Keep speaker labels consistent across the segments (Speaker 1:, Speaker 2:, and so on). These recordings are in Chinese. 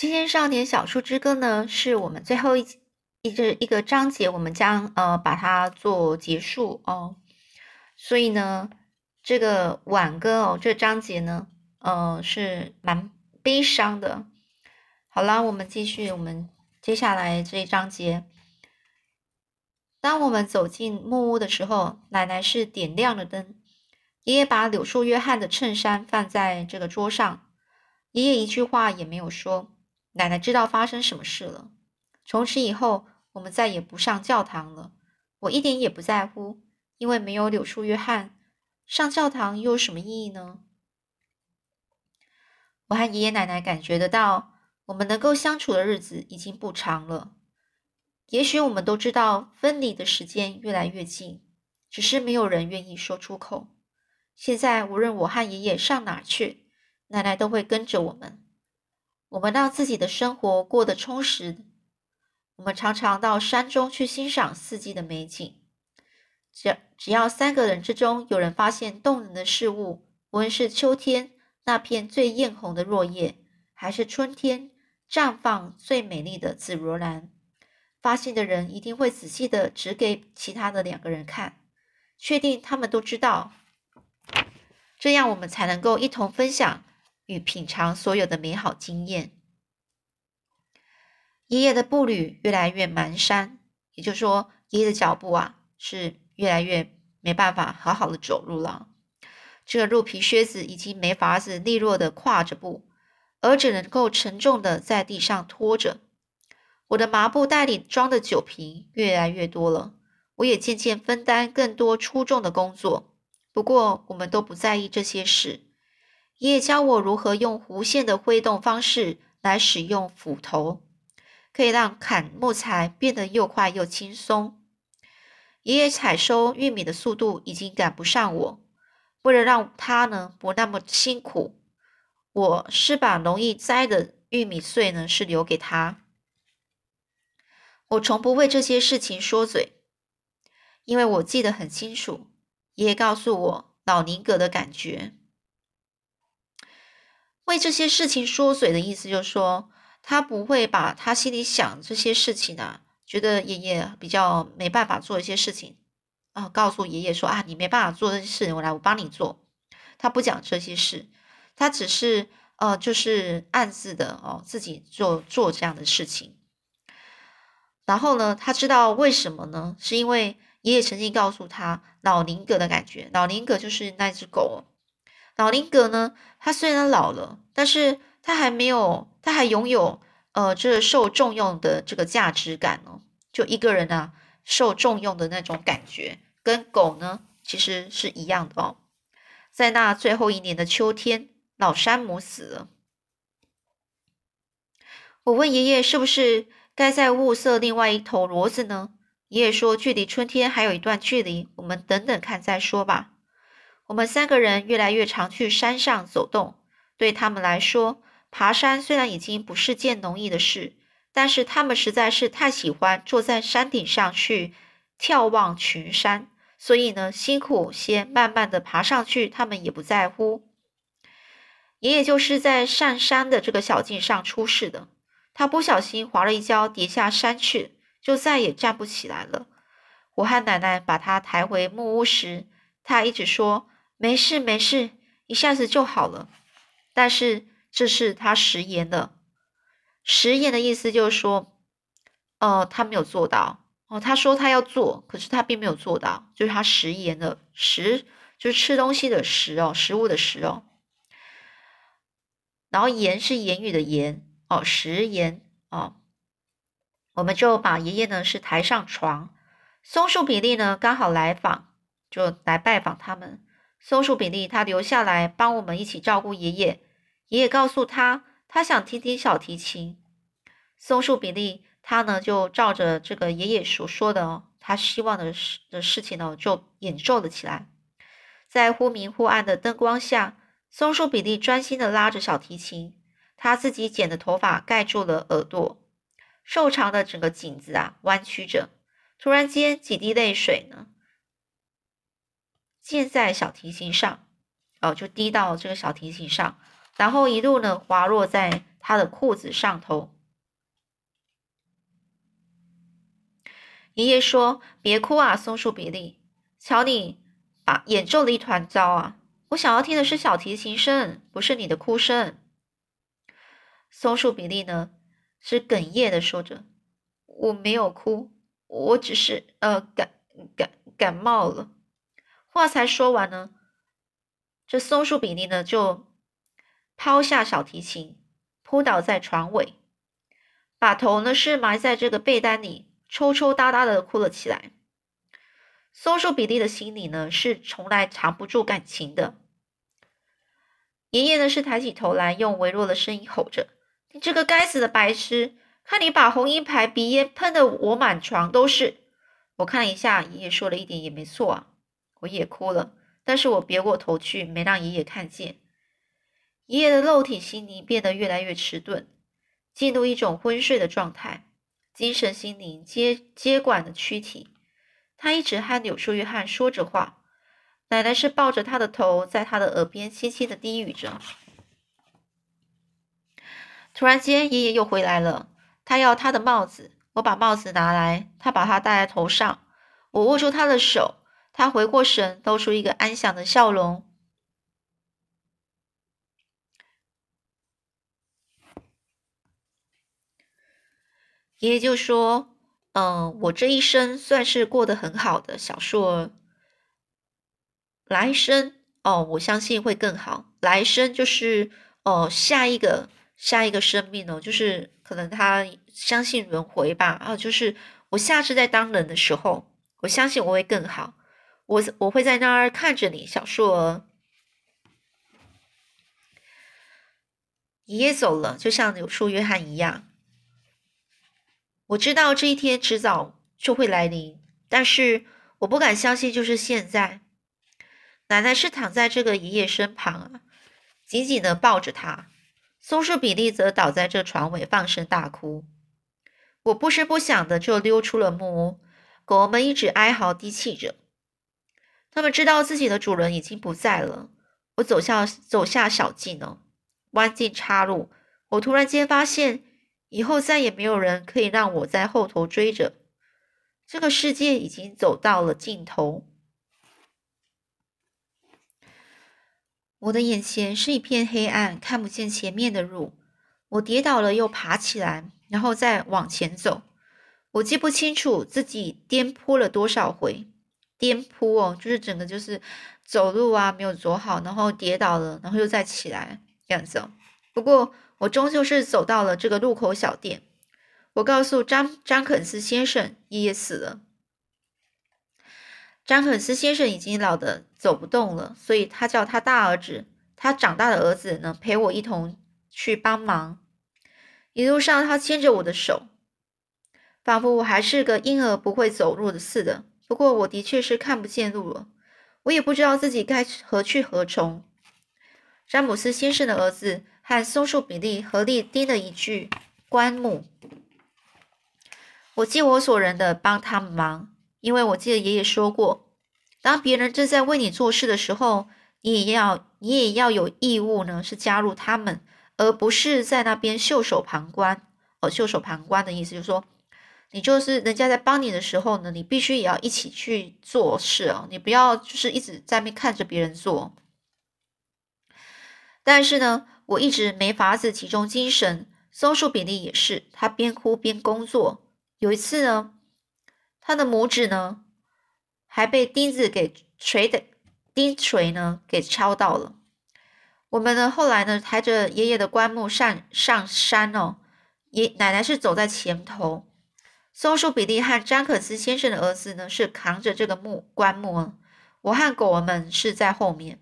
Speaker 1: 今天少年小树之歌呢，是我们最后一一个一个章节，我们将呃把它做结束哦。所以呢，这个挽歌哦，这章节呢，呃是蛮悲伤的。好啦，我们继续，我们接下来这一章节。当我们走进木屋的时候，奶奶是点亮了灯，爷爷把柳树约翰的衬衫放在这个桌上，爷爷一句话也没有说。奶奶知道发生什么事了。从此以后，我们再也不上教堂了。我一点也不在乎，因为没有柳树约翰，上教堂又有什么意义呢？我和爷爷奶奶感觉得到，我们能够相处的日子已经不长了。也许我们都知道，分离的时间越来越近，只是没有人愿意说出口。现在，无论我和爷爷上哪去，奶奶都会跟着我们。我们让自己的生活过得充实。我们常常到山中去欣赏四季的美景。只只要三个人之中有人发现动人的事物，无论是秋天那片最艳红的落叶，还是春天绽放最美丽的紫罗兰，发现的人一定会仔细的指给其他的两个人看，确定他们都知道，这样我们才能够一同分享。与品尝所有的美好经验。爷爷的步履越来越蹒跚，也就是说，爷爷的脚步啊是越来越没办法好好的走路了。这个鹿皮靴子已经没法子利落的跨着步，而只能够沉重的在地上拖着。我的麻布袋里装的酒瓶越来越多了，我也渐渐分担更多出众的工作。不过，我们都不在意这些事。爷爷教我如何用弧线的挥动方式来使用斧头，可以让砍木材变得又快又轻松。爷爷采收玉米的速度已经赶不上我，为了让他呢不那么辛苦，我是把容易摘的玉米穗呢是留给他。我从不为这些事情说嘴，因为我记得很清楚，爷爷告诉我老宁格的感觉。为这些事情说嘴的意思，就是说他不会把他心里想这些事情啊，觉得爷爷比较没办法做一些事情啊，告诉爷爷说啊，你没办法做这些事情，我来我帮你做。他不讲这些事，他只是呃，就是暗自的哦，自己做做这样的事情。然后呢，他知道为什么呢？是因为爷爷曾经告诉他老林格的感觉，老林格就是那只狗。老林格呢？他虽然老了，但是他还没有，他还拥有呃，这受重用的这个价值感哦。就一个人啊，受重用的那种感觉，跟狗呢其实是一样的哦。在那最后一年的秋天，老山姆死了。我问爷爷，是不是该再物色另外一头骡子呢？爷爷说，距离春天还有一段距离，我们等等看再说吧。我们三个人越来越常去山上走动。对他们来说，爬山虽然已经不是件容易的事，但是他们实在是太喜欢坐在山顶上去眺望群山，所以呢，辛苦些，慢慢的爬上去，他们也不在乎。爷爷就是在上山的这个小径上出事的，他不小心滑了一跤，跌下山去，就再也站不起来了。我和奶奶把他抬回木屋时，他一直说。没事没事，一下子就好了。但是这是他食言的，食言的意思就是说，哦，他没有做到。哦，他说他要做，可是他并没有做到，就是他食言的食，就是吃东西的食哦，食物的食哦。然后言是言语的言哦，食言哦。我们就把爷爷呢是抬上床，松树比利呢刚好来访，就来拜访他们。松鼠比利，他留下来帮我们一起照顾爷爷。爷爷告诉他，他想听听小提琴。松鼠比利，他呢就照着这个爷爷所说的哦，他希望的事的事情呢，就演奏了起来。在忽明忽暗的灯光下，松鼠比利专心的拉着小提琴，他自己剪的头发盖住了耳朵，瘦长的整个颈子啊弯曲着。突然间，几滴泪水呢。溅在小提琴上，哦，就滴到这个小提琴上，然后一路呢滑落在他的裤子上头。爷爷说：“别哭啊，松树比利，瞧你把演奏了一团糟啊！我想要听的是小提琴声，不是你的哭声。”松树比利呢，是哽咽的说着：“我没有哭，我只是呃感感感冒了。”话才说完呢，这松树比利呢就抛下小提琴，扑倒在床尾，把头呢是埋在这个被单里。抽抽搭搭的哭了起来。松树比利的心里呢，是从来藏不住感情的。爷爷呢，是抬起头来，用微弱的声音吼着：“你这个该死的白痴！看你把红衣牌鼻烟喷的我满床都是！”我看了一下，爷爷说的一点也没错啊。我也哭了，但是我别过头去，没让爷爷看见。爷爷的肉体心灵变得越来越迟钝，进入一种昏睡的状态。精神心灵接接管了躯体，他一直和柳树约翰说着话。奶奶是抱着他的头，在他的耳边轻轻的低语着。突然间，爷爷又回来了，他要他的帽子，我把帽子拿来，他把它戴在头上。我握住他的手，他回过神，露出一个安详的笑容。爷爷就说：“嗯，我这一生算是过得很好的，小树儿。来生哦，我相信会更好。来生就是哦，下一个下一个生命哦，就是可能他相信轮回吧。啊，就是我下次在当人的时候，我相信我会更好。我我会在那儿看着你，小树儿。爷爷走了，就像柳树约翰一样。”我知道这一天迟早就会来临，但是我不敢相信就是现在。奶奶是躺在这个爷爷身旁啊，紧紧的抱着他。松树比利则倒在这床尾放声大哭。我不声不响的就溜出了木屋，狗儿们一直哀嚎低泣着。他们知道自己的主人已经不在了。我走下走下小径呢，弯进岔路，我突然间发现。以后再也没有人可以让我在后头追着。这个世界已经走到了尽头，我的眼前是一片黑暗，看不见前面的路。我跌倒了，又爬起来，然后再往前走。我记不清楚自己颠扑了多少回。颠扑哦，就是整个就是走路啊，没有走好，然后跌倒了，然后又再起来这样子。不过。我终究是走到了这个路口小店。我告诉张张肯斯先生，爷爷死了。张肯斯先生已经老的走不动了，所以他叫他大儿子，他长大的儿子呢，陪我一同去帮忙。一路上，他牵着我的手，仿佛我还是个婴儿，不会走路的似的。不过，我的确是看不见路了，我也不知道自己该何去何从。詹姆斯先生的儿子。和松树比利合力钉了一具棺木。我尽我所能的帮他们忙，因为我记得爷爷说过，当别人正在为你做事的时候，你也要你也要有义务呢，是加入他们，而不是在那边袖手旁观。哦，袖手旁观的意思就是说，你就是人家在帮你的时候呢，你必须也要一起去做事哦，你不要就是一直在那边看着别人做。但是呢。我一直没法子集中精神，松树比利也是，他边哭边工作。有一次呢，他的拇指呢还被钉子给锤的钉锤呢给敲到了。我们呢后来呢抬着爷爷的棺木上上山哦，爷奶奶是走在前头，松树比利和詹克斯先生的儿子呢是扛着这个木棺木，我和狗儿们是在后面。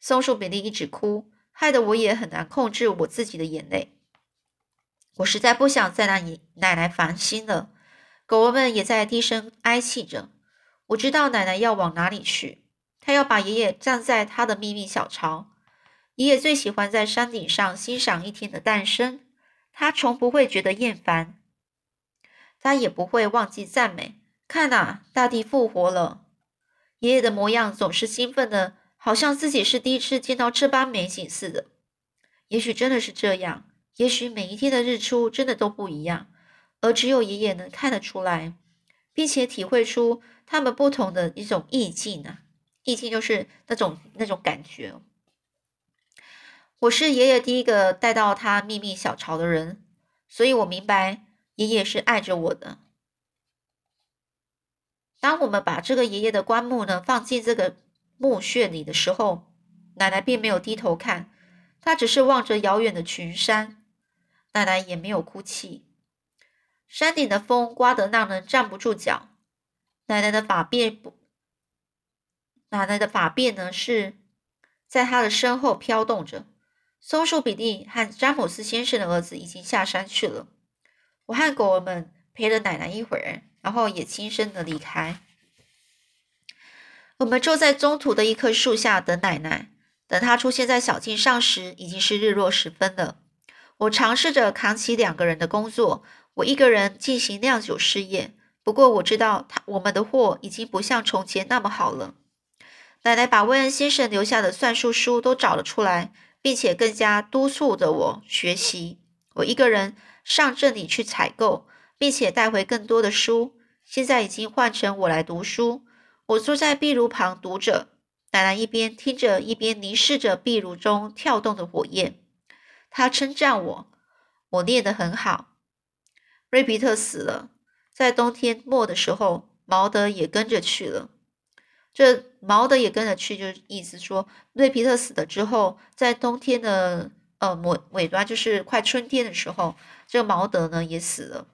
Speaker 1: 松树比利一直哭。害得我也很难控制我自己的眼泪。我实在不想再让奶奶烦心了。狗儿们也在低声哀泣着。我知道奶奶要往哪里去，她要把爷爷葬在她的秘密小巢。爷爷最喜欢在山顶上欣赏一天的诞生，他从不会觉得厌烦，他也不会忘记赞美。看呐，大地复活了！爷爷的模样总是兴奋的。好像自己是第一次见到这般美景似的，也许真的是这样。也许每一天的日出真的都不一样，而只有爷爷能看得出来，并且体会出他们不同的一种意境呢。意境就是那种那种感觉。我是爷爷第一个带到他秘密小巢的人，所以我明白爷爷是爱着我的。当我们把这个爷爷的棺木呢放进这个墓穴里的时候，奶奶并没有低头看，她只是望着遥远的群山。奶奶也没有哭泣。山顶的风刮得让人站不住脚。奶奶的发辫不，奶奶的发辫呢是在她的身后飘动着。松树比利和詹姆斯先生的儿子已经下山去了。我和狗儿们陪了奶奶一会儿，然后也轻声的离开。我们坐在中途的一棵树下等奶奶。等她出现在小径上时，已经是日落时分了。我尝试着扛起两个人的工作，我一个人进行酿酒事业。不过我知道，他我们的货已经不像从前那么好了。奶奶把威恩先生留下的算术书都找了出来。并且更加督促着我学习。我一个人上镇里去采购，并且带回更多的书。现在已经换成我来读书。我坐在壁炉旁读着，奶奶一边听着，一边凝视着壁炉中跳动的火焰。她称赞我，我念得很好。瑞皮特死了，在冬天末的时候，毛德也跟着去了。这毛德也跟着去，就意思说，瑞皮特死了之后，在冬天的呃末尾端，就是快春天的时候，这个毛德呢也死了。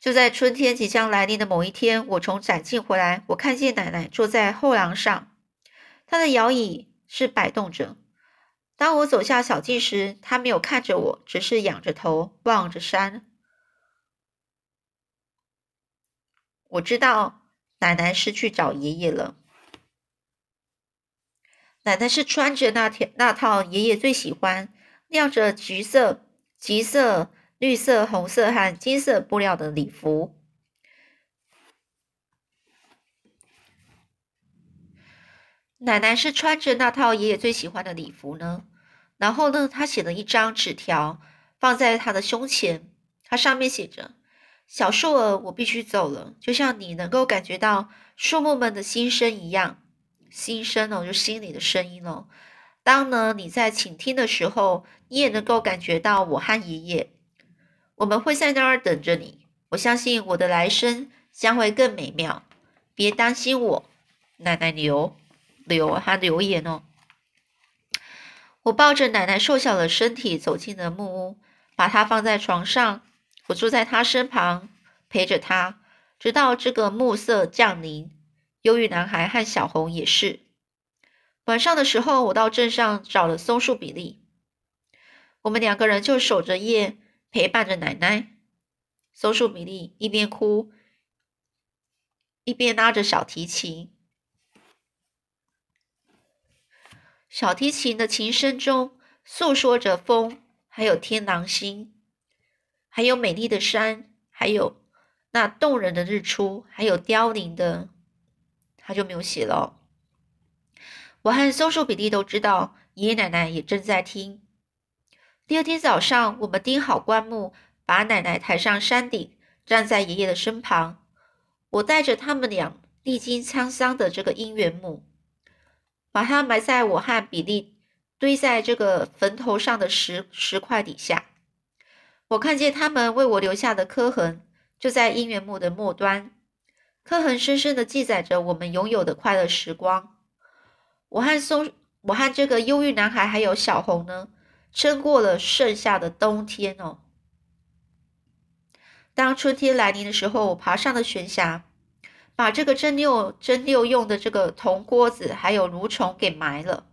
Speaker 1: 就在春天即将来临的某一天，我从展进回来，我看见奶奶坐在后廊上，她的摇椅是摆动着。当我走下小径时，她没有看着我，只是仰着头望着山。我知道。奶奶是去找爷爷了。奶奶是穿着那天那套爷爷最喜欢、亮着橘色、橘色、绿色、红色和金色布料的礼服。奶奶是穿着那套爷爷最喜欢的礼服呢。然后呢，她写了一张纸条放在他的胸前，它上面写着。小树儿，我必须走了，就像你能够感觉到树木们的心声一样，心声哦，就心里的声音哦。当呢你在倾听的时候，你也能够感觉到我和爷爷，我们会在那儿等着你。我相信我的来生将会更美妙。别担心我，奶奶留留还留言哦。我抱着奶奶瘦小的身体走进了木屋，把她放在床上。我坐在她身旁，陪着他，直到这个暮色降临。忧郁男孩和小红也是。晚上的时候，我到镇上找了松树比利，我们两个人就守着夜，陪伴着奶奶。松树比利一边哭，一边拉着小提琴。小提琴的琴声中诉说着风，还有天狼星。还有美丽的山，还有那动人的日出，还有凋零的，他就没有写了。我和松树比利都知道，爷爷奶奶也正在听。第二天早上，我们钉好棺木，把奶奶抬上山顶，站在爷爷的身旁。我带着他们俩历经沧桑的这个姻缘木，把它埋在我和比利堆在这个坟头上的石石块底下。我看见他们为我留下的刻痕，就在姻缘木的末端。刻痕深深的记载着我们拥有的快乐时光。我和松，我和这个忧郁男孩还有小红呢，撑过了盛夏的冬天哦。当春天来临的时候，我爬上了悬崖，把这个蒸馏蒸馏用的这个铜锅子还有蠕虫给埋了。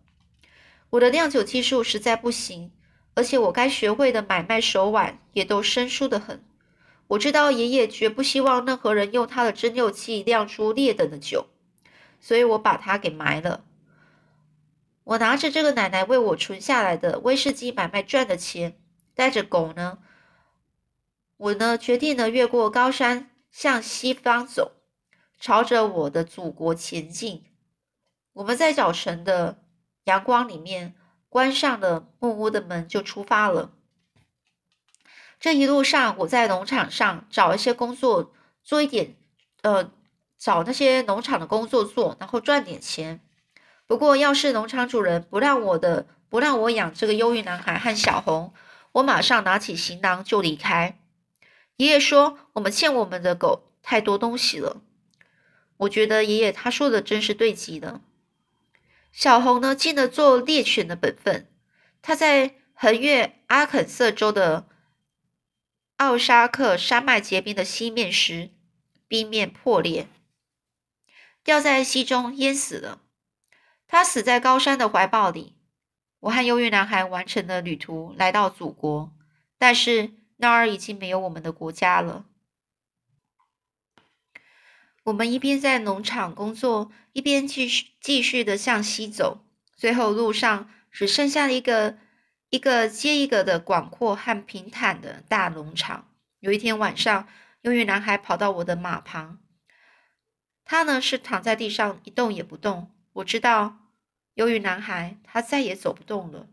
Speaker 1: 我的酿酒技术实在不行。而且我该学会的买卖手腕也都生疏的很。我知道爷爷绝不希望任何人用他的蒸馏器酿出劣等的酒，所以我把它给埋了。我拿着这个奶奶为我存下来的威士忌买卖赚的钱，带着狗呢，我呢决定呢越过高山向西方走，朝着我的祖国前进。我们在早晨的阳光里面。关上了木屋的门，就出发了。这一路上，我在农场上找一些工作做一点，呃，找那些农场的工作做，然后赚点钱。不过，要是农场主人不让我的，不让我养这个忧郁男孩和小红，我马上拿起行囊就离开。爷爷说，我们欠我们的狗太多东西了。我觉得爷爷他说的真是对极了。小红呢，尽了做猎犬的本分。他在横越阿肯色州的奥沙克山脉结冰的西面时，冰面破裂，掉在溪中淹死了。他死在高山的怀抱里。我和忧郁男孩完成了旅途，来到祖国，但是那儿已经没有我们的国家了。我们一边在农场工作，一边继续继续的向西走。最后，路上只剩下了一个一个接一个的广阔和平坦的大农场。有一天晚上，忧郁男孩跑到我的马旁，他呢是躺在地上一动也不动。我知道，忧郁男孩他再也走不动了。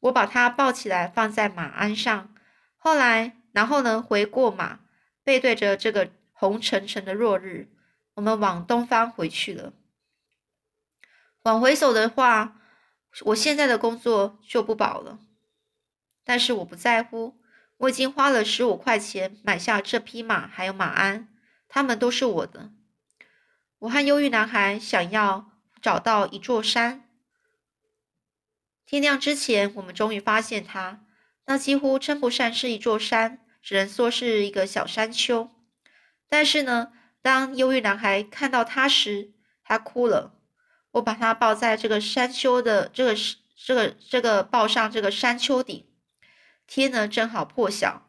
Speaker 1: 我把他抱起来放在马鞍上，后来，然后呢回过马，背对着这个红沉沉的落日。我们往东方回去了。往回走的话，我现在的工作就不保了。但是我不在乎，我已经花了十五块钱买下这匹马，还有马鞍，它们都是我的。我和忧郁男孩想要找到一座山。天亮之前，我们终于发现它。那几乎称不上是一座山，只能说是一个小山丘。但是呢。当忧郁男孩看到他时，他哭了。我把它抱在这个山丘的这个这个这个抱上这个山丘顶，天呢正好破晓，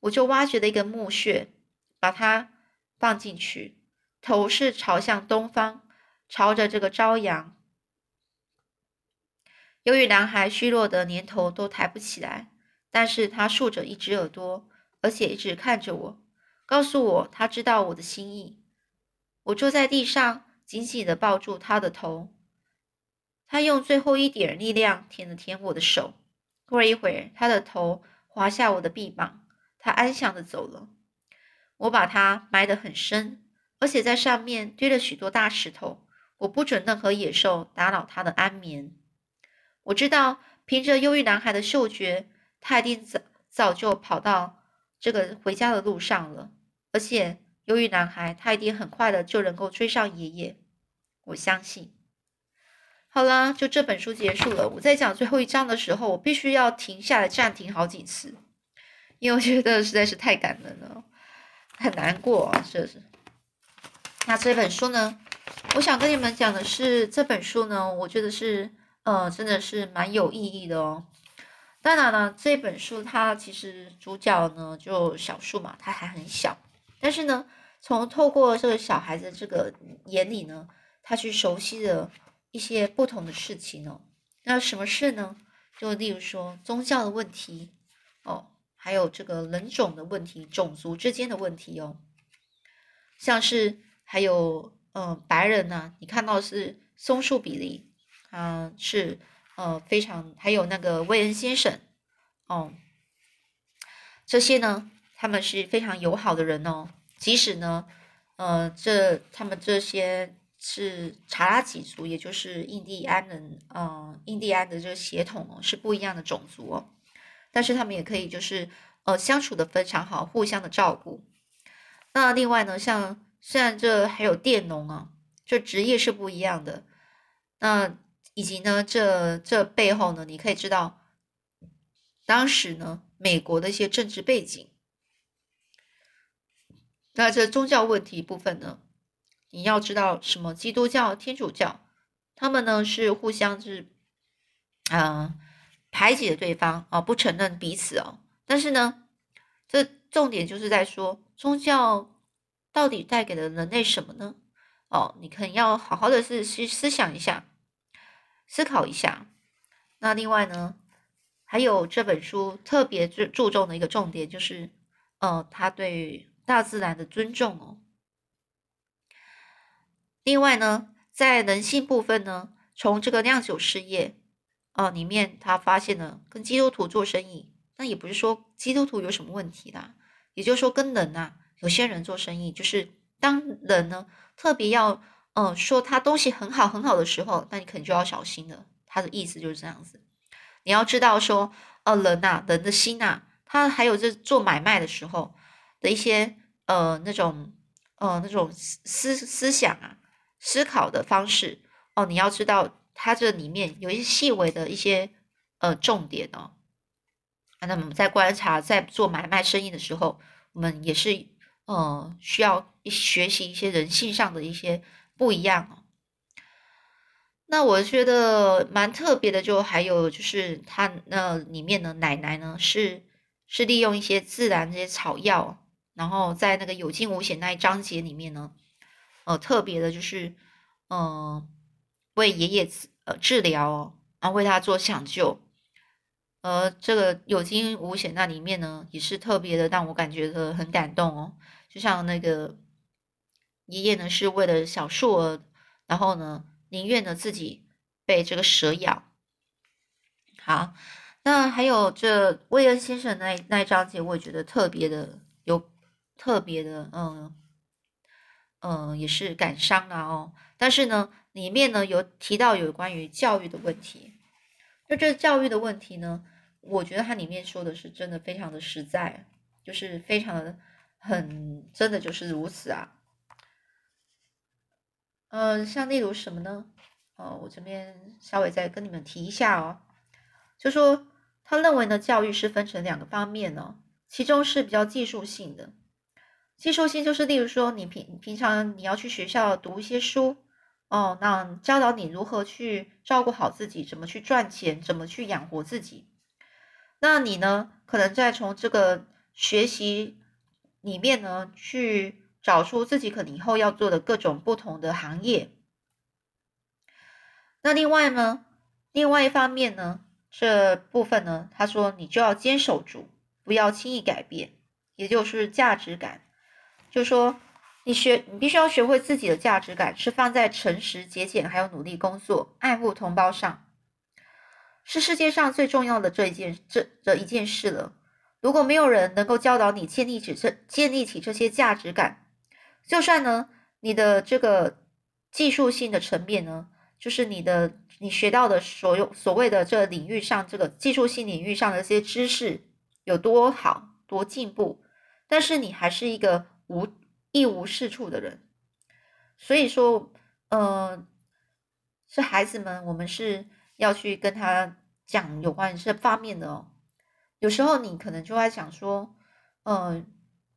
Speaker 1: 我就挖掘了一个墓穴，把它放进去，头是朝向东方，朝着这个朝阳。由于男孩虚弱的连头都抬不起来，但是他竖着一只耳朵，而且一直看着我。告诉我，他知道我的心意。我坐在地上，紧紧的抱住他的头。他用最后一点力量舔了舔我的手。过了一会儿，他的头滑下我的臂膀，他安详的走了。我把他埋得很深，而且在上面堆了许多大石头。我不准任何野兽打扰他的安眠。我知道，凭着忧郁男孩的嗅觉，他一定早早就跑到这个回家的路上了。而且，忧郁男孩他一定很快的就能够追上爷爷，我相信。好啦，就这本书结束了。我在讲最后一章的时候，我必须要停下来暂停好几次，因为我觉得实在是太感人了，很难过啊，这是。那这本书呢，我想跟你们讲的是，这本书呢，我觉得是，呃，真的是蛮有意义的哦。当然了，这本书它其实主角呢就小树嘛，他还很小。但是呢，从透过这个小孩子这个眼里呢，他去熟悉的一些不同的事情哦。那什么事呢？就例如说宗教的问题哦，还有这个人种的问题、种族之间的问题哦。像是还有嗯，白人呢，你看到是松树比例，嗯，是呃非常，还有那个威恩先生哦，这些呢。他们是非常友好的人哦，即使呢，呃，这他们这些是查拉几族，也就是印第安人，呃，印第安的这个血统哦，是不一样的种族哦，但是他们也可以就是呃相处的非常好，互相的照顾。那另外呢，像虽然这还有佃农啊，这职业是不一样的，那以及呢，这这背后呢，你可以知道，当时呢，美国的一些政治背景。那这宗教问题部分呢？你要知道什么？基督教、天主教，他们呢是互相是，啊，排挤的对方啊，不承认彼此哦。但是呢，这重点就是在说宗教到底带给了人类什么呢？哦，你可能要好好的是去思想一下，思考一下。那另外呢，还有这本书特别注注重的一个重点就是，呃，他对于。大自然的尊重哦。另外呢，在人性部分呢，从这个酿酒事业哦里面，他发现了跟基督徒做生意，那也不是说基督徒有什么问题啦。也就是说，跟人啊，有些人做生意，就是当人呢特别要，嗯，说他东西很好很好的时候，那你可能就要小心了。他的意思就是这样子。你要知道说，呃，人呐，人的心呐，他还有这做买卖的时候的一些，呃，那种，呃，那种思思想啊，思考的方式哦，你要知道，它这里面有一些细微的一些，呃，重点哦。那我们在观察，在做买卖生意的时候，我们也是，呃，需要学习一些人性上的一些不一样哦。那我觉得蛮特别的，就还有就是它那里面的奶奶呢，是是利用一些自然这些草药，然后在那个有惊无险那一章节里面呢，呃，特别的就是，嗯，为爷爷呃治疗，然后为他做抢救。呃，这个有惊无险那里面呢，也是特别的让我感觉的很感动哦。就像那个爷爷呢，是为了小树儿，然后呢，宁愿呢自己被这个蛇咬。好，那还有这威尔先生那那一章节，我也觉得特别的特别的，嗯嗯，也是感伤啊哦。但是呢，里面呢有提到有关于教育的问题。就这教育的问题呢，我觉得它里面说的是真的非常的实在，就是非常的很真的就是如此啊。呃，像例如什么呢？哦，我这边稍微再跟你们提一下哦，就说他认为呢，教育是分成两个方面呢，其中是比较技术性的，技术性就是例如说你平平常你要去学校读一些书。哦，那教导你如何去照顾好自己，怎么去赚钱，怎么去养活自己。那你呢，可能在从这个学习里面呢，去找出自己可能以后要做的各种不同的行业。那另外呢，另外一方面呢，这部分呢，他说你就要坚守住，不要轻易改变，也就是价值感，就说。你学，你必须要学会自己的价值感是放在诚实、节俭，还有努力工作、爱护同胞上，是世界上最重要的这一件这这一件事了。如果没有人能够教导你建立起这建立起这些价值感，就算呢你的这个技术性的层面呢，就是你的你学到的所有所谓的这领域上这个技术性领域上的这些知识有多好多进步，但是你还是一个无。一无是处的人，所以说，呃，是孩子们，我们是要去跟他讲有关于这方面的哦。有时候你可能就会想说，呃，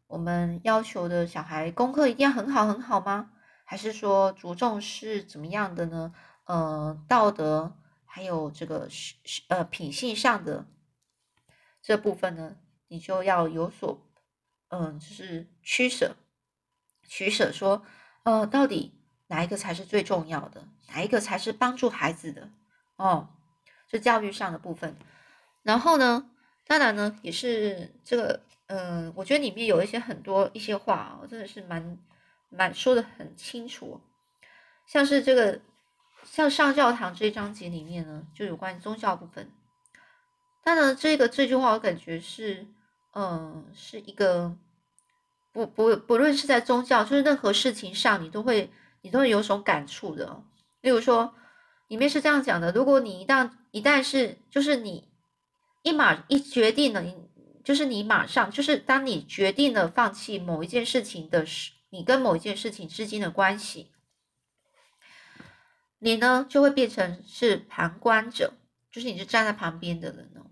Speaker 1: 我们要求的小孩功课一定要很好很好吗？还是说着重是怎么样的呢？呃，道德还有这个呃品性上的这部分呢，你就要有所，嗯，就是取舍。取舍说，呃，到底哪一个才是最重要的？哪一个才是帮助孩子的？哦，是教育上的部分。然后呢，当然呢，也是这个，嗯，我觉得里面有一些很多一些话啊，真的是蛮蛮说的很清楚。像是这个，像上教堂这一章节里面呢，就有关于宗教部分。但呢，这个这句话我感觉是，嗯，是一个。不不不论是在宗教，就是任何事情上，你都会你都会有种感触的。例如说，里面是这样讲的：如果你一旦一旦是就是你一马一决定了，你就是你马上就是当你决定了放弃某一件事情的时，你跟某一件事情之间的关系，你呢就会变成是旁观者，就是你是站在旁边的人哦。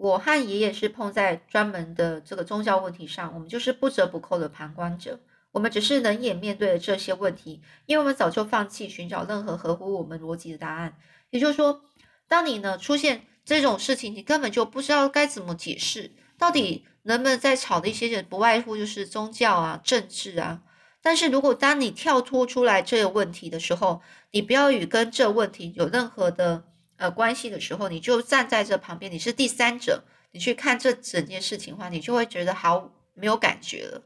Speaker 1: 我和爷爷是碰在专门的这个宗教问题上，我们就是不折不扣的旁观者。我们只是冷眼面对了这些问题，因为我们早就放弃寻找任何合乎我们逻辑的答案。也就是说，当你呢出现这种事情，你根本就不知道该怎么解释。到底人们在吵的一些人，不外乎就是宗教啊、政治啊。但是如果当你跳脱出来这个问题的时候，你不要与跟这问题有任何的。呃，关系的时候，你就站在这旁边，你是第三者，你去看这整件事情的话，你就会觉得好没有感觉了，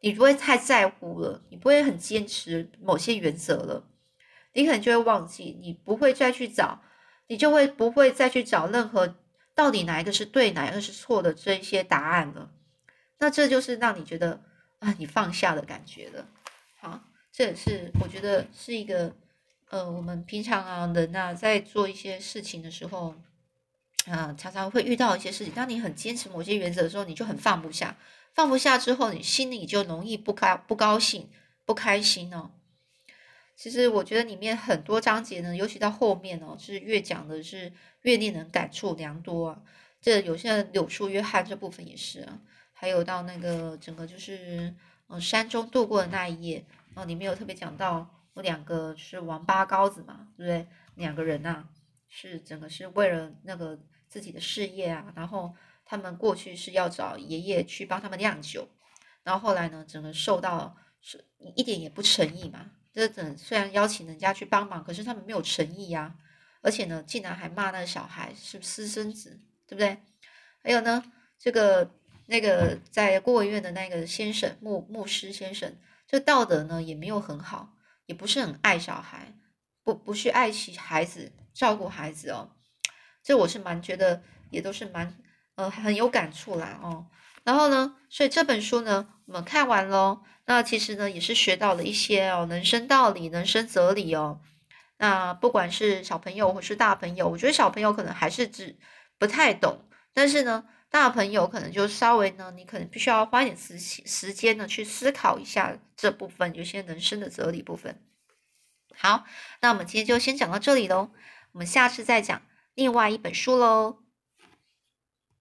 Speaker 1: 你不会太在乎了，你不会很坚持某些原则了，你可能就会忘记，你不会再去找，你就会不会再去找任何到底哪一个是对，哪一个是错的这一些答案了。那这就是让你觉得啊，你放下的感觉了。好，这也是我觉得是一个呃，我们平常啊人啊在做一些事情的时候，啊常常会遇到一些事情。当你很坚持某些原则的时候，你就很放不下，放不下之后，你心里就容易不开不高兴、不开心哦。其实我觉得里面很多章节呢，尤其到后面哦，是越讲的是越令人感触良多啊。这有些柳树约翰这部分也是啊。还有到那个整个就是嗯山中度过的那一夜，哦里面有特别讲到两个是王八羔子嘛，对不对？两个人呐是整个是为了那个自己的事业啊，然后他们过去是要找爷爷去帮他们酿酒，然后后来呢整个受到是一点也不诚意嘛，这整虽然邀请人家去帮忙，可是他们没有诚意呀，而且呢竟然还骂那个小孩是私生子，对不对？还有呢这个。那个在孤儿院的那个先生牧牧师先生，这道德呢也没有很好，也不是很爱小孩，不不去爱惜孩子，照顾孩子哦。这我是蛮觉得也都是蛮呃很有感触啦哦。然后呢，所以这本书呢我们看完喽，那其实呢也是学到了一些哦人生道理、人生哲理哦。那不管是小朋友或是大朋友，我觉得小朋友可能还是只不太懂，但是呢。大朋友可能就稍微呢，你可能必须要花一点时时间呢，去思考一下这部分有些人生的哲理部分。好，那我们今天就先讲到这里喽，我们下次再讲另外一本书喽。